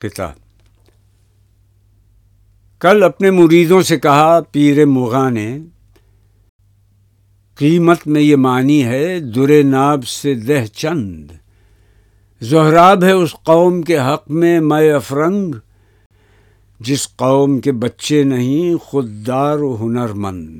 پتا کل اپنے مریدوں سے کہا، پیر مغا نے، قیمت میں یہ معنی ہے، در ناب سے دہ چند۔ زہراب ہے اس قوم کے حق میں میں افرنگ۔ جس قوم کے بچے نہیں، خوددار و ہنر مند